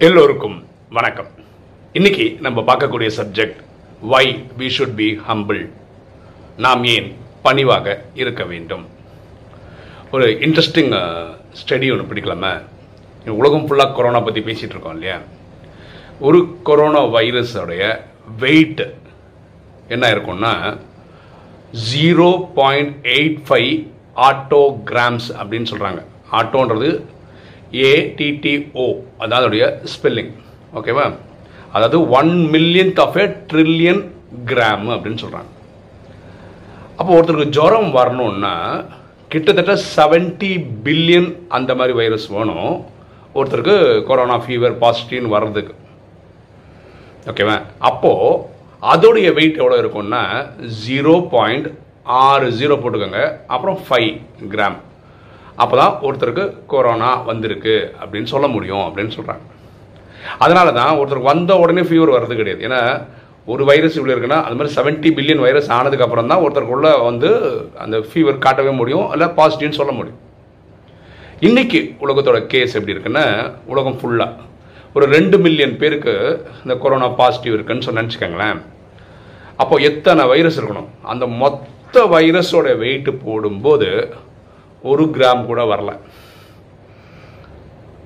எல்லோருக்கும் வணக்கம். இன்னைக்கு நம்ம பார்க்கக்கூடிய subject why we should be humble நாம் ஏன் பணிவாக இருக்க வேண்டும்? ஒரு இன்ட்ரெஸ்டிங் ஸ்டடி ஒன்று பிடிக்கலாமா. உலகம் ஃபுல்லாக கொரோனா பற்றி பேசிகிட்டு இருக்கோம் இல்லையா? ஒரு கொரோனா வைரஸோடைய வெயிட் என்ன இருக்கும்னா zero point eight five attograms அப்படின்னு சொல்கிறாங்க ஆட்டோன்றது ஏடிடிஓ அதான் அதோடைய ஸ்பெல்லிங் ஓகேவா அதாவது one million of a trillion gram அப்படின்னு சொல்கிறாங்க அப்போ ஒருத்தருக்கு ஜுரம் வரணும்னா கிட்டத்தட்ட செவன்ட்டி பில்லியன் அந்த மாதிரி வைரஸ் வேணும். ஒருத்தருக்கு கொரோனா ஃபீவர் பாசிட்டிவ்னு வர்றதுக்கு. ஓகேவா அப்போது அதோடைய வெயிட் எவ்வளோ இருக்கும்னா ஜீரோ பாயிண்ட் ஆறு ஜீரோ போட்டுக்கோங்க. அப்புறம் ஃபைவ் கிராம் அப்போ தான் ஒருத்தருக்கு கொரோனா வந்திருக்கு அப்படின்னு சொல்ல முடியும் அப்படின்னு சொல்கிறாங்க அதனால தான் ஒருத்தருக்கு வந்த உடனே ஃபீவர் வர்றது கிடையாது. ஏன்னா ஒரு வைரஸ் இவ்வளோ இருக்குன்னா அது மாதிரி செவன்ட்டி பில்லியன் வைரஸ் ஆனதுக்கப்புறம் தான் ஒருத்தருக்குள்ள வந்து அந்த ஃபீவர் காட்டவே முடியும் இல்லை பாசிட்டிவ்னு சொல்ல முடியும். இன்னைக்கு உலகத்தோட கேஸ் எப்படி இருக்குன்னா உலகம் ஃபுல்லாக ஒரு ரெண்டு மில்லியன் பேருக்கு இந்த கொரோனா பாசிட்டிவ் இருக்குன்னு சொல்லி நினச்சிக்கோங்களேன் அப்போ எத்தனை வைரஸ் இருக்கணும்? அந்த மொத்த வைரஸோட வெயிட்டு போடும்போது ஒரு கிராம் கூட வரல.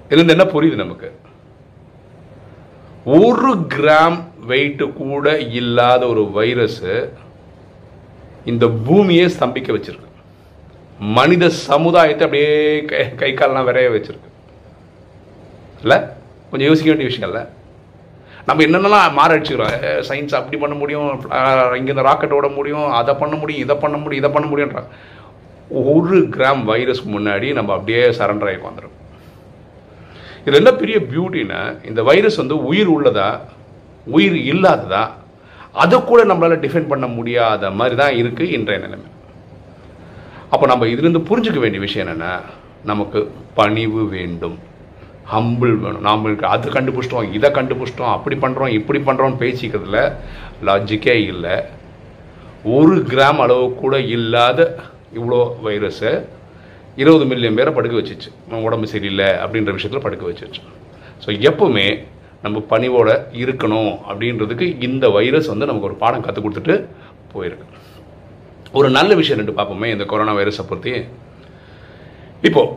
இருந்து என்ன புரியுது நமக்கு? ஒரு கிராம் வெயிட் கூட இல்லாத ஒரு வைரஸ் இந்த பூமியை ஸ்தம்பிக்க வச்சிருக்கு. மனித சமுதாயத்தை அப்படியே கை கை காலெலாம் விரைய வச்சிருக்கு. இல்லை? கொஞ்சம் யோசிக்க வேண்டிய விஷயம் இல்லை நம்ம என்னென்னலாம் மாற அடிச்சுக்கிறோம் சயின்ஸ் அப்படி பண்ண முடியும் இங்கேருந்து ராக்கெட் ஓட முடியும் அதை பண்ண முடியும் இதை பண்ண முடியும் இதை பண்ண முடியுன்றாங்க ஒரு கிராம் வைரஸ்க்கு முன்னாடி நம்ம அப்படியே சரண்டர் ஆகி வந்துடும் இதில் என்ன பெரிய பியூட்டின்னா இந்த வைரஸ் வந்து உயிர் உள்ளதா உயிர் இல்லாததா அதை கூட நம்மளால் டிஃபைன் பண்ண முடியாத மாதிரி தான் இருக்குது இன்றைய நிலைமை. அப்போ நம்ம இதுலேருந்து புரிஞ்சுக்க வேண்டிய விஷயம் என்னென்னா நமக்கு பணிவு வேண்டும். ஹம்பிள் வேணும். நாம் அது கண்டுபிடிச்சிட்டோம் இதை கண்டுபிடிச்சிட்டோம் அப்படி பண்ணுறோம் இப்படி பண்ணுறோம்னு பேசிக்கிறதுல லாஜிக்கே இல்லை. ஒரு கிராம் அளவு கூட இல்லாத இவ்வளோ வைரஸை இருபது மில்லியன் பேரை படுக்க வச்சிச்சு. உடம்பு சரியில்லை அப்படின்ற விஷயத்தில் படுக்க வச்சிச்சு. ஸோ எப்போவுமே நம்ம பணிவோட இருக்கணும் அப்படின்றதுக்கு இந்த வைரஸ் வந்து நமக்கு ஒரு பாடம் கற்றுக் கொடுத்துட்டு போயிருக்கு. ஒரு நல்ல விஷயம் ரெண்டு பார்ப்போமே இந்த கொரோனா வைரஸை பற்றி இப்போது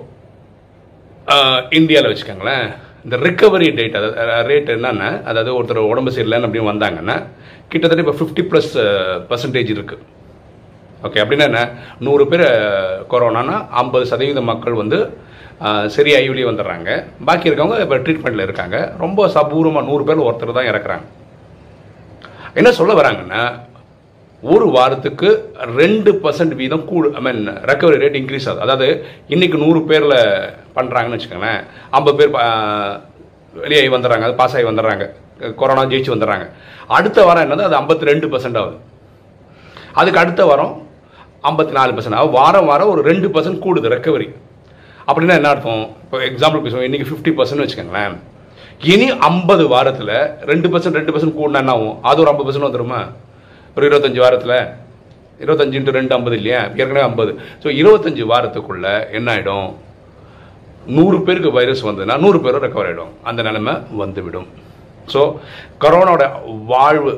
இந்தியாவில் வச்சுக்கோங்களேன். இந்த ரிக்கவரி டேட் அதாவது ரேட் என்னென்னா அதாவது ஒருத்தர் உடம்பு சரியில்லைன்னு அப்படின்னு வந்தாங்கன்னா கிட்டத்தட்ட இப்போ ஃபிஃப்டி ப்ளஸ் பர்சன்டேஜ் இருக்குது ஓகே அப்படின்னா என்ன? நூறு பேர் கொரோனானா ஐம்பது சதவீத மக்கள் வந்து சரியாகி வெளியே வந்துடுறாங்க. பாக்கி இருக்கவங்க இப்போ ட்ரீட்மெண்ட்டில் இருக்காங்க. ரொம்ப சபூரமாக நூறு பேர் ஒருத்தர் தான் இறக்குறாங்க. என்ன சொல்ல வராங்கன்னா ஒரு வாரத்துக்கு ரெண்டு பர்சன்ட் வீதம் கூடு I mean recovery rate increase ஆகுது. அதாவது இன்றைக்கி நூறு பேரில் பண்ணுறாங்கன்னு வச்சுக்கோங்களேன். ஐம்பது பேர் வெளியாகி வந்துடுறாங்க அது பாஸ் ஆகி வந்துடுறாங்க. கொரோனா ஜெயிச்சு வந்துடுறாங்க. அடுத்த வாரம் என்னது? அது ஐம்பத்தி ரெண்டு பர்சன்ட் ஆகுது. அதுக்கு அடுத்த வாரம் ஐம்பத்தி நாலு பர்சன்ட் ஆகும் வாரம் வாரம் ஒரு ரெண்டு பர்சன்ட் கூடுது ரெக்கவரி அப்படின்னா என்ன அர்த்தம்? இப்போ எக்ஸாம்பிள் பேசுவோம் இன்றைக்கி ஃபிஃப்டி பர்சன்ட் வச்சுக்கோங்களேன். இனி ஐம்பது வாரத்தில் ரெண்டு பர்சன்ட் ரெண்டு பர்சன்ட் கூடுனா என்ன ஆகும்? அது ஒரு ஐம்பது பர்சன்ட் வந்துருமா ஒரு இருபத்தஞ்சு வாரத்தில். இருபத்தஞ்சு இன்ட்டு ரெண்டு ஐம்பது இல்லையா? ஏற்கனவே ஐம்பது. ஸோ இருபத்தஞ்சு வாரத்துக்குள்ள என்ன ஆகிடும் நூறு பேருக்கு வைரஸ் வந்ததுன்னா நூறு பேரும் ரெக்கவர் ஆகிடும் அந்த நிலைமை வந்துவிடும். ஸோ கரோனாவோட வாழ்வு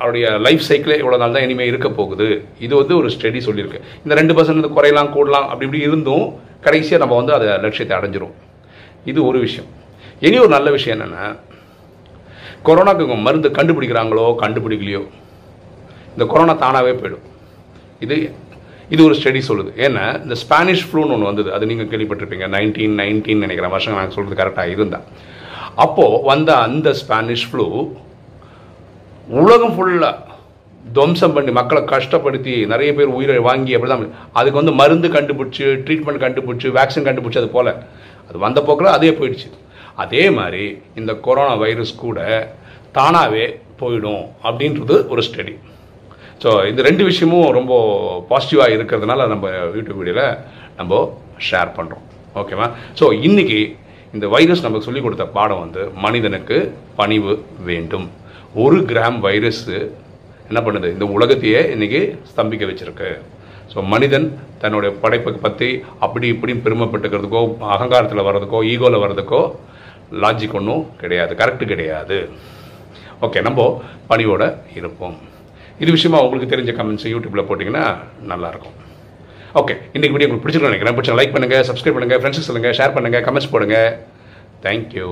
அவருடைய லைஃப் சைக்கிளே இவ்வளோ நாள் தான் இனிமேல் இருக்க போகுது. இது வந்து ஒரு ஸ்டடி சொல்லியிருக்கு. இந்த ரெண்டு பர்சன்ட் குறையலாம் கூடலாம் அப்படி இப்படி இருந்தும் கடைசியாக நம்ம வந்து அதை லட்சியத்தை அடைஞ்சிரும். இது ஒரு விஷயம். இனி ஒரு நல்ல விஷயம் என்னென்னா கொரோனாக்கு மருந்து கண்டுபிடிக்கிறாங்களோ கண்டுபிடிக்கலையோ இந்த கொரோனா தானாகவே போயிடும். இது இது ஒரு ஸ்டடி சொல்லுது. ஏன்னா இந்த ஸ்பானிஷ் ஃப்ளூன்னு ஒன்று வந்தது. அது நீங்கள் கேள்விப்பட்டிருப்பீங்க. நைன்டீன் நைன்டீன் நினைக்கிற வருஷம் நாங்கள் சொல்கிறது கரெக்டாக இருந்தால் அப்போது வந்த அந்த ஸ்பானிஷ் ஃப்ளூ உலகம் ஃபுல்லாக துவம்சம் பண்ணி மக்களை கஷ்டப்படுத்தி நிறைய பேர் உயிரை வாங்கி அப்படி தான் அதுக்கு வந்து மருந்து கண்டுபிடிச்சி ட்ரீட்மெண்ட் கண்டுபிடிச்சி வேக்சின் கண்டுபிடிச்சி அது போல். அது வந்த போக்கில் அதே போயிடுச்சு. அதே மாதிரி இந்த கொரோனா வைரஸ் கூட தானாகவே போயிடும் அப்படின்றது ஒரு ஸ்டடி ஸோ இந்த ரெண்டு விஷயமும் ரொம்ப பாசிட்டிவாக இருக்கிறதுனால நம்ம யூடியூப் வீடியோவில் நம்ம ஷேர் பண்ணுறோம் ஓகேவா ஸோ இன்றைக்கி இந்த வைரஸ் நமக்கு சொல்லிக் கொடுத்த பாடம் வந்து மனிதனுக்கு பணிவு வேண்டும். ஒரு கிராம் வைரஸ்ஸு என்ன பண்ணுது? இந்த உலகத்தையே இன்றைக்கி ஸ்தம்பிக்க வச்சிருக்கு. ஸோ மனிதன் தன்னுடைய படைப்பை பற்றி அப்படி இப்படியும் பெருமைப்பட்டுக்கிறதுக்கோ அகங்காரத்தில் வர்றதுக்கோ ஈகோவில் வர்றதுக்கோ லாஜிக் ஒன்றும் கிடையாது. கரெக்டு கிடையாது. ஓகே நம்ம பணியோட இருப்போம். இது விஷயமா உங்களுக்கு தெரிஞ்ச கமெண்ட்ஸ் யூடியூப்பில் போட்டிங்கன்னா நல்லாயிருக்கும். ஓகே இன்றைக்கி வீடியோ உங்களுக்கு பிடிச்சிருக்கோம் நினைக்கிறேன். பிடிச்சா லைக் பண்ணுங்கள் சப்ஸ்கிரைப் பண்ணுங்கள் ஃப்ரெண்ட்ஸுக்கு சொல்லுங்கள் ஷேர் பண்ணுங்கள் கமெண்ட்ஸ் போடுங்க. தேங்க்யூ